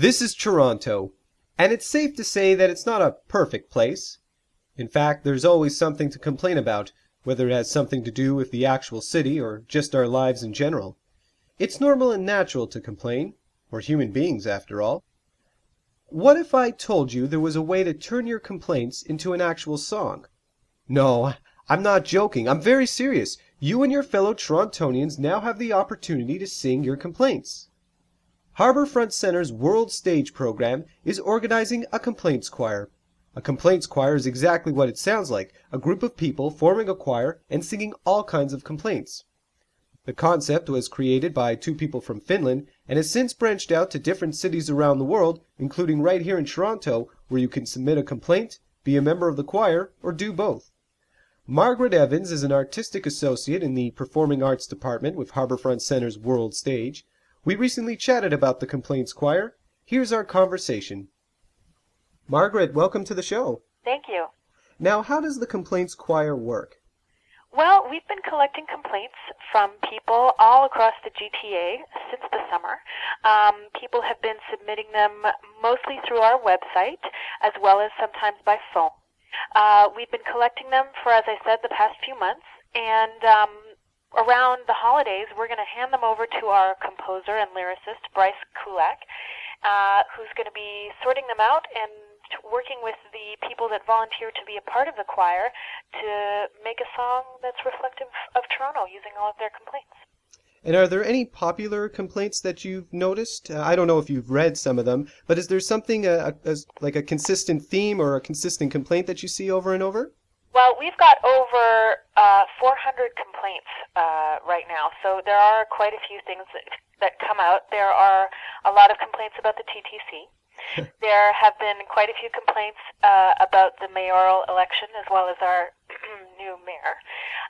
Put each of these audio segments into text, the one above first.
This is Toronto, and it's safe to say that it's not a perfect place. In fact, there's always something to complain about, whether it has something to do with the actual city or just our lives in general. It's normal and natural to complain. We're human beings, after all. What if I told you there was a way to turn your complaints into an actual song? No, I'm not joking. I'm very serious. You and your fellow Torontonians now have the opportunity to sing your complaints. Harbourfront Centre's World Stage program is organizing a complaints choir. A complaints choir is exactly what it sounds like a group of people forming a choir and singing all kinds of complaints. The concept was created by two people from Finland and has since branched out to different cities around the world, including right here in Toronto, where you can submit a complaint, be a member of the choir, or do both. Margaret Evans is an artistic associate in the Performing Arts Department with Harbourfront Centre's World Stage. We recently chatted about the Complaints Choir. Here's our conversation. Margaret, welcome to the show. Thank you. Now, how does the Complaints Choir work? Well, we've been collecting complaints from people all across the GTA since the summer. Um, people have been submitting them mostly through our website as well as sometimes by phone. Uh, we've been collecting them for, as I said, the past few months, and um, around the holidays, we're going to hand them over to our composer and lyricist, Bryce Kulak, uh, who's going to be sorting them out and working with the people that volunteer to be a part of the choir to make a song that's reflective of Toronto using all of their complaints. And are there any popular complaints that you've noticed? Uh, I don't know if you've read some of them, but is there something uh, like a consistent theme or a consistent complaint that you see over and over? Well, we've got over uh, 400 complaints uh, right now, so there are quite a few things that, that come out. There are a lot of complaints about the TTC. there have been quite a few complaints uh, about the mayoral election as well as our new mayor.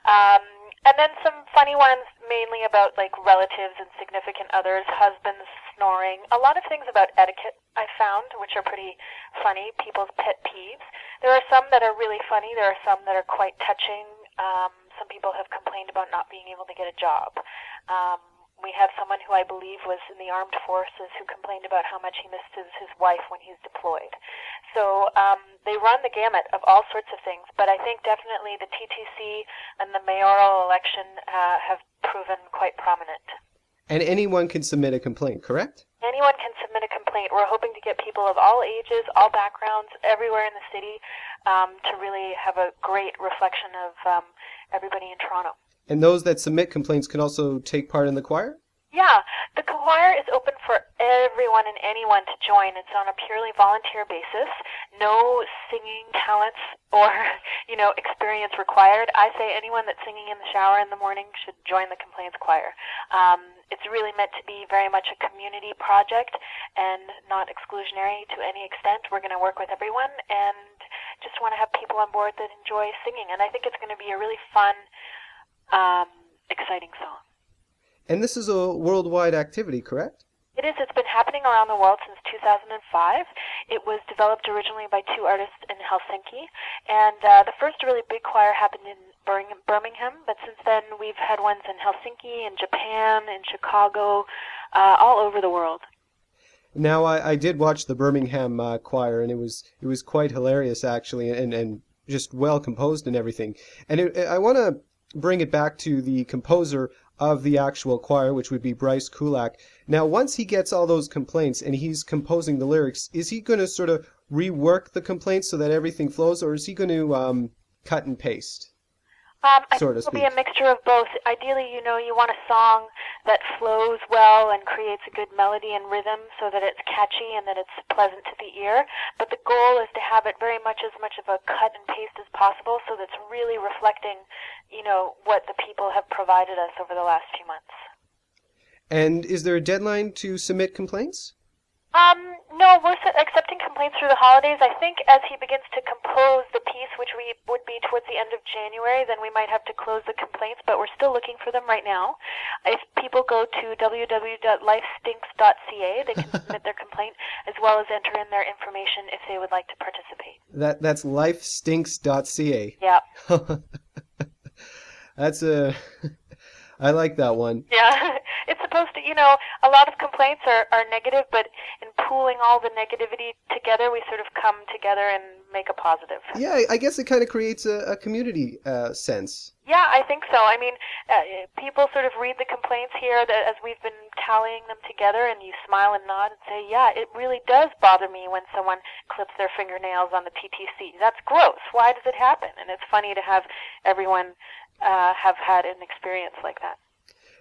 Um, and then some funny ones, mainly about like relatives and significant others, husbands snoring. A lot of things about etiquette I found, which are pretty funny. People's pet peeves. There are some that are really funny. There are some that are quite touching. Um, some people have complained about not being able to get a job. Um, we have someone who I believe was in the armed forces who complained about how much he misses his wife when he's deployed. So um, they run the gamut of all sorts of things, but I think definitely the TTC and the mayoral election uh, have proven quite prominent. And anyone can submit a complaint, correct? Anyone can submit a complaint. We're hoping to get people of all ages, all backgrounds, everywhere in the city um, to really have a great reflection of um, everybody in Toronto. And those that submit complaints can also take part in the choir? Yeah, the choir is open for everyone and anyone to join. It's on a purely volunteer basis. No singing talents or, you know, experience required. I say anyone that's singing in the shower in the morning should join the complaints choir. Um, it's really meant to be very much a community project and not exclusionary to any extent. We're going to work with everyone and just want to have people on board that enjoy singing. And I think it's going to be a really fun um, exciting song. And this is a worldwide activity, correct? It is. It's been happening around the world since 2005. It was developed originally by two artists in Helsinki, and uh, the first really big choir happened in Birmingham. But since then, we've had ones in Helsinki, in Japan, in Chicago, uh, all over the world. Now, I, I did watch the Birmingham uh, choir, and it was it was quite hilarious actually, and and just well composed and everything. And it, I want to bring it back to the composer of the actual choir, which would be Bryce Kulak. Now, once he gets all those complaints and he's composing the lyrics, is he going to sort of rework the complaints so that everything flows, or is he going to um, cut and paste? Um, I think it'll be a mixture of both. Ideally, you know, you want a song that flows well and creates a good melody and rhythm so that it's catchy and that it's pleasant to the ear. But the goal is to have it very much as much of a cut and paste as possible so that's really reflecting, you know, what the people have provided us over the last few months. And is there a deadline to submit complaints? Um, no, we're accepting complaints through the holidays. I think as he begins to compose the piece, which we would be towards the end of January, then we might have to close the complaints, but we're still looking for them right now. If people go to www.lifestinks.ca, they can submit their complaint as well as enter in their information if they would like to participate. That that's lifestinks.ca. Yeah. that's a I like that one. Yeah, supposed to, you know, a lot of complaints are, are negative, but in pooling all the negativity together, we sort of come together and make a positive. Yeah, I- guess it kind of creates a, a community uh, sense. Yeah, I think so. I mean, uh, people sort of read the complaints here that, as we've been tallying them together, and you smile and nod and say, yeah, it really does bother me when someone clips their fingernails on the TTC. That's gross. Why does it happen? And it's funny to have everyone uh, have had an experience like that.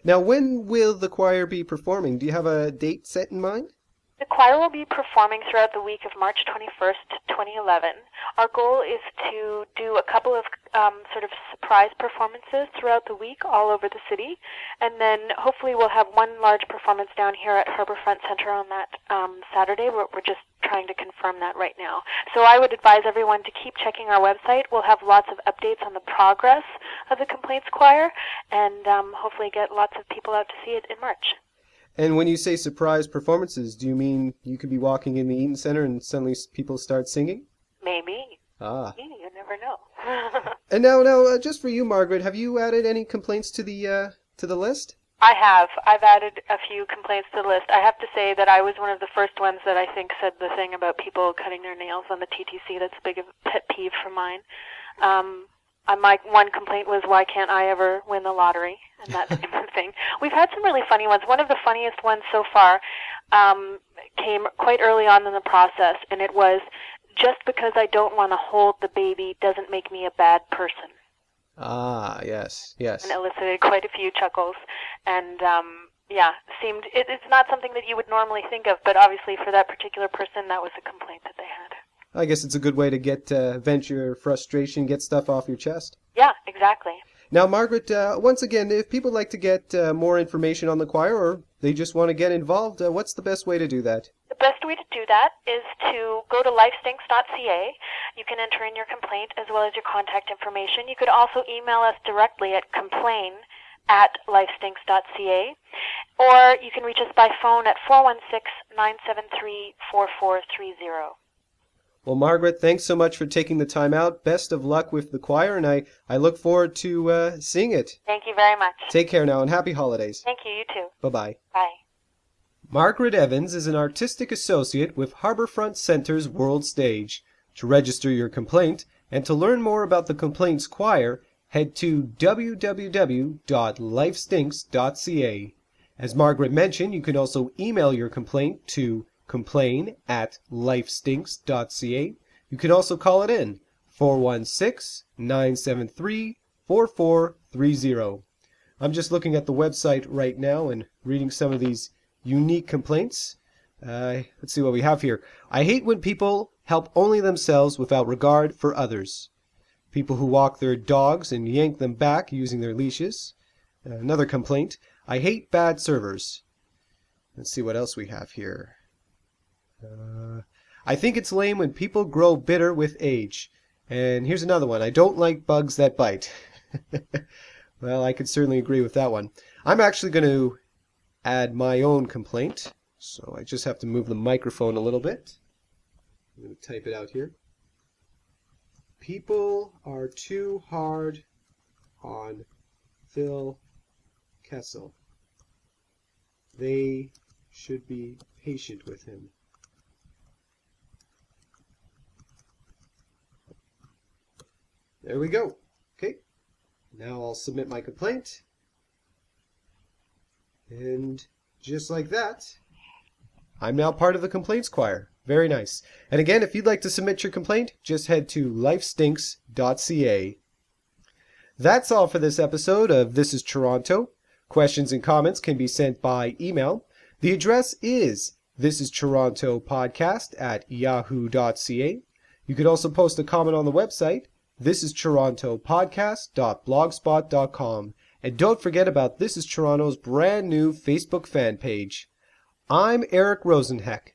Now, when will the choir be performing? Do you have a date set in mind? The choir will be performing throughout the week of March 21st, 2011. Our goal is to do a couple of um, sort of surprise performances throughout the week all over the city, and then hopefully we'll have one large performance down here at Harbourfront Center on that um, Saturday. We're, we're just trying to confirm that right now. So I would advise everyone to keep checking our website. We'll have lots of updates on the progress of the complaints choir, and um, hopefully get lots of people out to see it in March. And when you say surprise performances, do you mean you could be walking in the Eaton Center and suddenly people start singing? Maybe. Ah. You never know. And now, now, uh, just for you, Margaret, have you added any complaints to the uh, to the list? I have. I've added a few complaints to the list. I have to say that I was one of the first ones that I think said the thing about people cutting their nails on the TTC. That's a big pet peeve for mine. Um, my one complaint was why can't I ever win the lottery and that thing. We've had some really funny ones. One of the funniest ones so far um, came quite early on in the process, and it was just because I don't want to hold the baby doesn't make me a bad person Ah, yes, yes. and elicited quite a few chuckles. And um, yeah, seemed it, it's not something that you would normally think of, but obviously for that particular person, that was a complaint that they had. I guess it's a good way to get uh, vent your frustration, get stuff off your chest. Yeah, exactly. Now, Margaret, uh, once again, if people like to get uh, more information on the choir or they just want to get involved, uh, what's the best way to do that? The best way to do that is to go to lifestinks.ca. You can enter in your complaint as well as your contact information. You could also email us directly at complain at lifestinks.ca, or you can reach us by phone at 416-973-4430. Well, Margaret, thanks so much for taking the time out. Best of luck with the choir, and I, I look forward to uh, seeing it. Thank you very much. Take care now, and happy holidays. Thank you, you too. Bye bye. Bye. Margaret Evans is an artistic associate with Harborfront Center's World Stage. To register your complaint and to learn more about the Complaints Choir, head to www.lifestinks.ca. As Margaret mentioned, you can also email your complaint to complain at lifestinks.ca. You can also call it in 416 973 4430. I'm just looking at the website right now and reading some of these unique complaints. Uh, let's see what we have here. I hate when people help only themselves without regard for others. People who walk their dogs and yank them back using their leashes. Uh, another complaint. I hate bad servers. Let's see what else we have here. Uh, I think it's lame when people grow bitter with age. And here's another one. I don't like bugs that bite. well, I could certainly agree with that one. I'm actually going to add my own complaint. So I just have to move the microphone a little bit. I'm going to type it out here. People are too hard on Phil Kessel. They should be patient with him. There we go. Okay. Now I'll submit my complaint. And just like that, I'm now part of the complaints choir. Very nice. And again, if you'd like to submit your complaint, just head to lifestinks.ca. That's all for this episode of This is Toronto. Questions and comments can be sent by email. The address is This is Toronto Podcast at yahoo.ca. You could also post a comment on the website, This is Toronto Podcast.blogspot.com. And don't forget about This is Toronto's brand new Facebook fan page. I'm Eric Rosenheck.